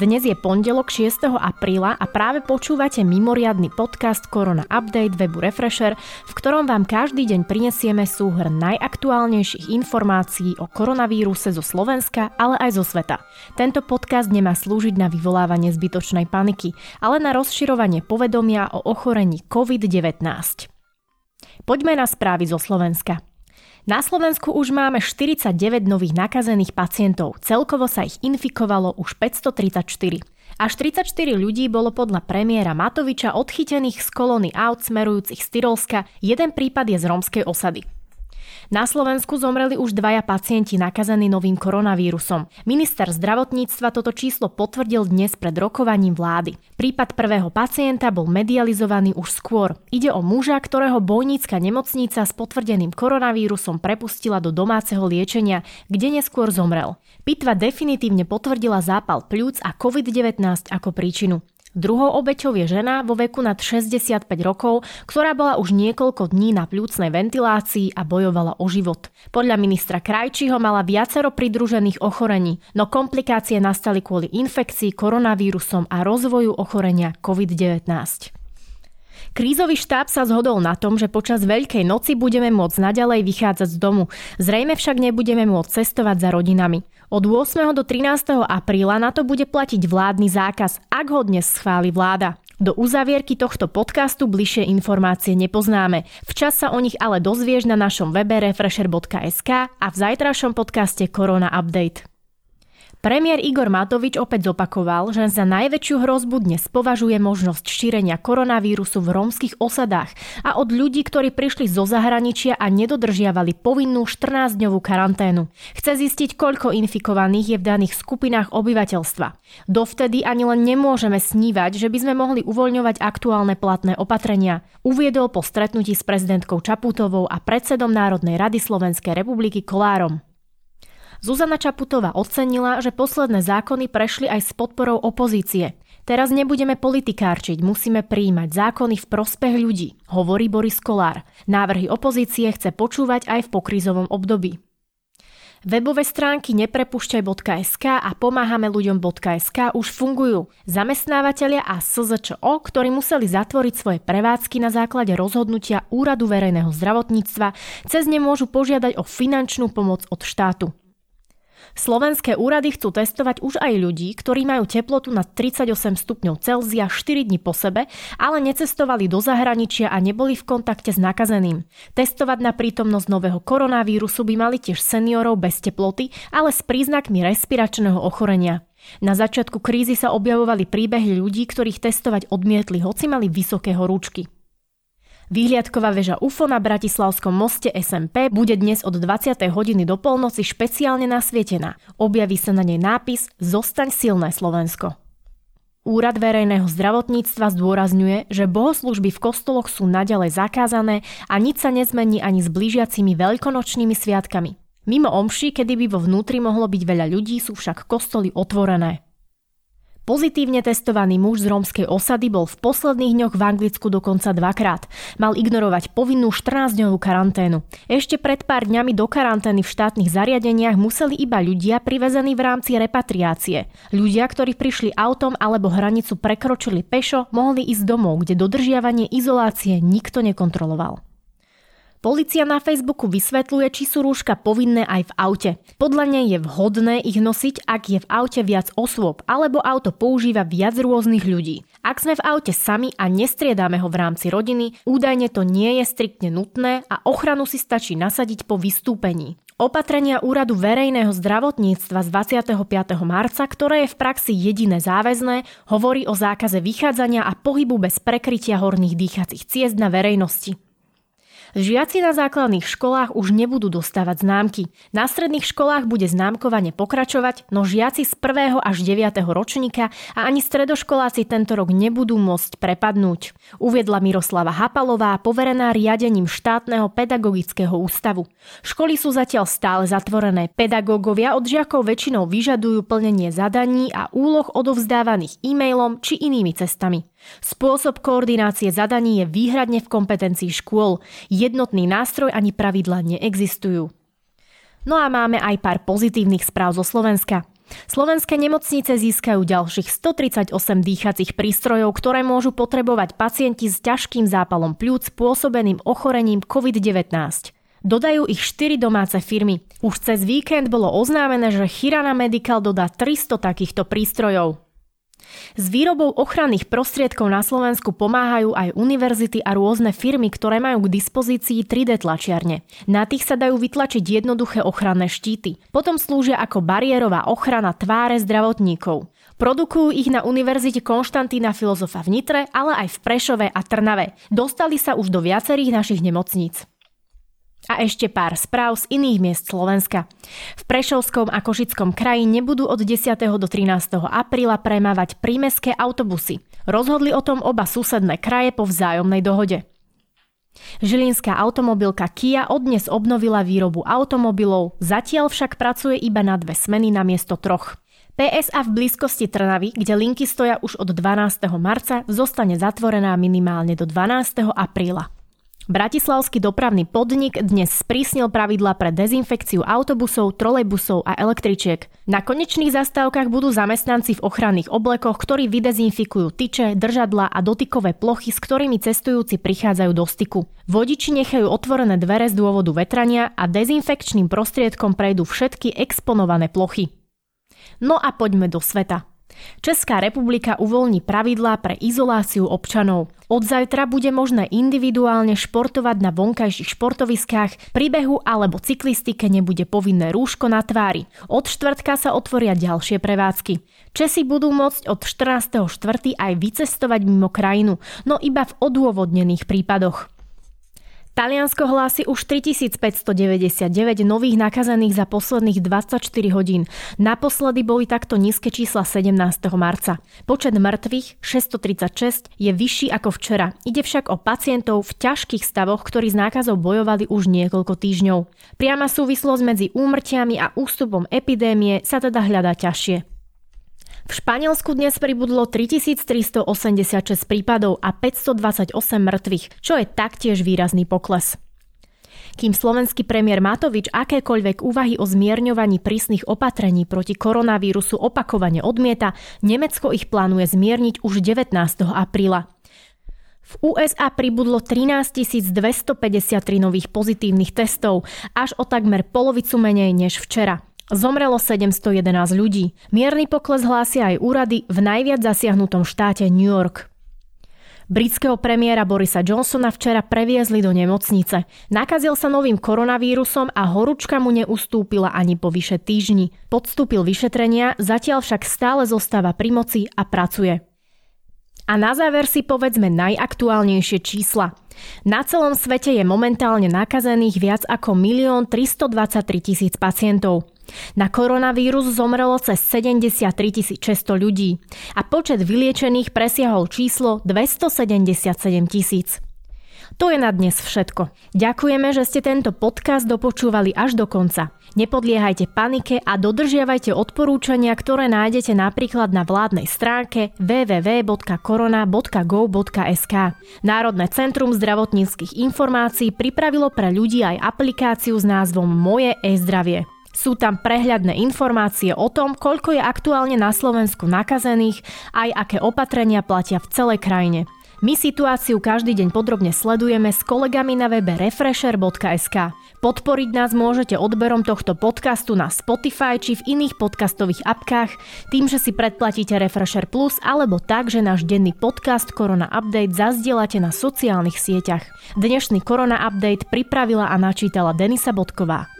Dnes je pondelok 6. apríla a práve počúvate mimoriadny podcast Korona Update webu Refresher, v ktorom vám každý deň prinesieme súhr najaktuálnejších informácií o koronavíruse zo Slovenska, ale aj zo sveta. Tento podcast nemá slúžiť na vyvolávanie zbytočnej paniky, ale na rozširovanie povedomia o ochorení COVID-19. Poďme na správy zo Slovenska. Na Slovensku už máme 49 nových nakazených pacientov. Celkovo sa ich infikovalo už 534. Až 34 ľudí bolo podľa premiéra Matoviča odchytených z kolóny aut smerujúcich z Tyrolska, jeden prípad je z rómskej osady. Na Slovensku zomreli už dvaja pacienti nakazení novým koronavírusom. Minister zdravotníctva toto číslo potvrdil dnes pred rokovaním vlády. Prípad prvého pacienta bol medializovaný už skôr. Ide o muža, ktorého bojnícka nemocnica s potvrdeným koronavírusom prepustila do domáceho liečenia, kde neskôr zomrel. Pitva definitívne potvrdila zápal pľúc a COVID-19 ako príčinu. Druhou obeťou je žena vo veku nad 65 rokov, ktorá bola už niekoľko dní na pľúcnej ventilácii a bojovala o život. Podľa ministra Krajčího mala viacero pridružených ochorení, no komplikácie nastali kvôli infekcii koronavírusom a rozvoju ochorenia COVID-19. Krízový štáb sa zhodol na tom, že počas Veľkej noci budeme môcť naďalej vychádzať z domu. Zrejme však nebudeme môcť cestovať za rodinami. Od 8. do 13. apríla na to bude platiť vládny zákaz, ak ho dnes schváli vláda. Do uzavierky tohto podcastu bližšie informácie nepoznáme. Včas sa o nich ale dozvieš na našom webe refresher.sk a v zajtrašom podcaste Korona Update. Premiér Igor Matovič opäť zopakoval, že za najväčšiu hrozbu dnes považuje možnosť šírenia koronavírusu v rómskych osadách a od ľudí, ktorí prišli zo zahraničia a nedodržiavali povinnú 14-dňovú karanténu. Chce zistiť, koľko infikovaných je v daných skupinách obyvateľstva. Dovtedy ani len nemôžeme snívať, že by sme mohli uvoľňovať aktuálne platné opatrenia, uviedol po stretnutí s prezidentkou Čaputovou a predsedom Národnej rady Slovenskej republiky Kolárom. Zuzana Čaputová ocenila, že posledné zákony prešli aj s podporou opozície. Teraz nebudeme politikárčiť, musíme príjmať zákony v prospech ľudí, hovorí Boris Kolár. Návrhy opozície chce počúvať aj v pokrízovom období. Webové stránky neprepušťaj.sk a pomáhame ľuďom.sk už fungujú. Zamestnávateľia a SZČO, ktorí museli zatvoriť svoje prevádzky na základe rozhodnutia Úradu verejného zdravotníctva, cez ne môžu požiadať o finančnú pomoc od štátu. Slovenské úrady chcú testovať už aj ľudí, ktorí majú teplotu na 38 stupňov Celzia 4 dní po sebe, ale necestovali do zahraničia a neboli v kontakte s nakazeným. Testovať na prítomnosť nového koronavírusu by mali tiež seniorov bez teploty, ale s príznakmi respiračného ochorenia. Na začiatku krízy sa objavovali príbehy ľudí, ktorých testovať odmietli, hoci mali vysoké horúčky. Výhliadková väža UFO na Bratislavskom moste SMP bude dnes od 20. hodiny do polnoci špeciálne nasvietená. Objaví sa na nej nápis Zostaň silné Slovensko. Úrad verejného zdravotníctva zdôrazňuje, že bohoslužby v kostoloch sú naďalej zakázané a nič sa nezmení ani s blížiacimi veľkonočnými sviatkami. Mimo omši, kedy by vo vnútri mohlo byť veľa ľudí, sú však kostoly otvorené. Pozitívne testovaný muž z rómskej osady bol v posledných dňoch v Anglicku dokonca dvakrát. Mal ignorovať povinnú 14-dňovú karanténu. Ešte pred pár dňami do karantény v štátnych zariadeniach museli iba ľudia privezení v rámci repatriácie. Ľudia, ktorí prišli autom alebo hranicu prekročili pešo, mohli ísť domov, kde dodržiavanie izolácie nikto nekontroloval. Polícia na Facebooku vysvetľuje, či sú rúška povinné aj v aute. Podľa nej je vhodné ich nosiť, ak je v aute viac osôb, alebo auto používa viac rôznych ľudí. Ak sme v aute sami a nestriedame ho v rámci rodiny, údajne to nie je striktne nutné a ochranu si stačí nasadiť po vystúpení. Opatrenia Úradu verejného zdravotníctva z 25. marca, ktoré je v praxi jediné záväzné, hovorí o zákaze vychádzania a pohybu bez prekrytia horných dýchacích ciest na verejnosti. Žiaci na základných školách už nebudú dostávať známky. Na stredných školách bude známkovanie pokračovať, no žiaci z 1. až 9. ročníka a ani stredoškoláci tento rok nebudú môcť prepadnúť. Uviedla Miroslava Hapalová, poverená riadením štátneho pedagogického ústavu. Školy sú zatiaľ stále zatvorené. Pedagógovia od žiakov väčšinou vyžadujú plnenie zadaní a úloh odovzdávaných e-mailom či inými cestami. Spôsob koordinácie zadaní je výhradne v kompetencii škôl. Jednotný nástroj ani pravidla neexistujú. No a máme aj pár pozitívnych správ zo Slovenska. Slovenské nemocnice získajú ďalších 138 dýchacích prístrojov, ktoré môžu potrebovať pacienti s ťažkým zápalom pľúc spôsobeným ochorením COVID-19. Dodajú ich 4 domáce firmy. Už cez víkend bolo oznámené, že Chirana Medical dodá 300 takýchto prístrojov. S výrobou ochranných prostriedkov na Slovensku pomáhajú aj univerzity a rôzne firmy, ktoré majú k dispozícii 3D tlačiarne. Na tých sa dajú vytlačiť jednoduché ochranné štíty. Potom slúžia ako bariérová ochrana tváre zdravotníkov. Produkujú ich na Univerzite Konštantína Filozofa v Nitre, ale aj v Prešove a Trnave. Dostali sa už do viacerých našich nemocníc. A ešte pár správ z iných miest Slovenska. V Prešovskom a Košickom kraji nebudú od 10. do 13. apríla premávať prímeské autobusy. Rozhodli o tom oba susedné kraje po vzájomnej dohode. Žilinská automobilka Kia odnes obnovila výrobu automobilov, zatiaľ však pracuje iba na dve smeny na miesto troch. PSA v blízkosti Trnavy, kde linky stoja už od 12. marca, zostane zatvorená minimálne do 12. apríla. Bratislavský dopravný podnik dnes sprísnil pravidla pre dezinfekciu autobusov, trolejbusov a električiek. Na konečných zastávkach budú zamestnanci v ochranných oblekoch, ktorí vydezinfikujú tyče, držadla a dotykové plochy, s ktorými cestujúci prichádzajú do styku. Vodiči nechajú otvorené dvere z dôvodu vetrania a dezinfekčným prostriedkom prejdú všetky exponované plochy. No a poďme do sveta. Česká republika uvoľní pravidlá pre izoláciu občanov. Od zajtra bude možné individuálne športovať na vonkajších športoviskách, pri behu alebo cyklistike nebude povinné rúško na tvári. Od štvrtka sa otvoria ďalšie prevádzky. Česi budú môcť od 14.4. aj vycestovať mimo krajinu, no iba v odôvodnených prípadoch. Taliansko hlási už 3599 nových nakazených za posledných 24 hodín. Naposledy boli takto nízke čísla 17. marca. Počet mŕtvych 636 je vyšší ako včera. Ide však o pacientov v ťažkých stavoch, ktorí s nákazou bojovali už niekoľko týždňov. Priama súvislosť medzi úmrtiami a ústupom epidémie sa teda hľadá ťažšie. V Španielsku dnes pribudlo 3386 prípadov a 528 mŕtvych, čo je taktiež výrazný pokles. Kým slovenský premiér Matovič akékoľvek úvahy o zmierňovaní prísnych opatrení proti koronavírusu opakovane odmieta, Nemecko ich plánuje zmierniť už 19. apríla. V USA pribudlo 13 253 nových pozitívnych testov, až o takmer polovicu menej než včera. Zomrelo 711 ľudí. Mierny pokles hlásia aj úrady v najviac zasiahnutom štáte New York. Britského premiéra Borisa Johnsona včera previezli do nemocnice. Nakazil sa novým koronavírusom a horúčka mu neustúpila ani po vyše týždni. Podstúpil vyšetrenia, zatiaľ však stále zostáva pri moci a pracuje. A na záver si povedzme najaktuálnejšie čísla. Na celom svete je momentálne nakazených viac ako 1 323 tisíc pacientov. Na koronavírus zomrelo cez 73 600 ľudí a počet vyliečených presiahol číslo 277 tisíc. To je na dnes všetko. Ďakujeme, že ste tento podcast dopočúvali až do konca. Nepodliehajte panike a dodržiavajte odporúčania, ktoré nájdete napríklad na vládnej stránke www.corona.gov.sk. Národné centrum zdravotníckých informácií pripravilo pre ľudí aj aplikáciu s názvom Moje e-zdravie. Sú tam prehľadné informácie o tom, koľko je aktuálne na Slovensku nakazených, aj aké opatrenia platia v celej krajine. My situáciu každý deň podrobne sledujeme s kolegami na webe refresher.sk. Podporiť nás môžete odberom tohto podcastu na Spotify či v iných podcastových apkách, tým, že si predplatíte Refresher Plus alebo tak, že náš denný podcast Korona Update zazdielate na sociálnych sieťach. Dnešný Korona Update pripravila a načítala Denisa Bodková.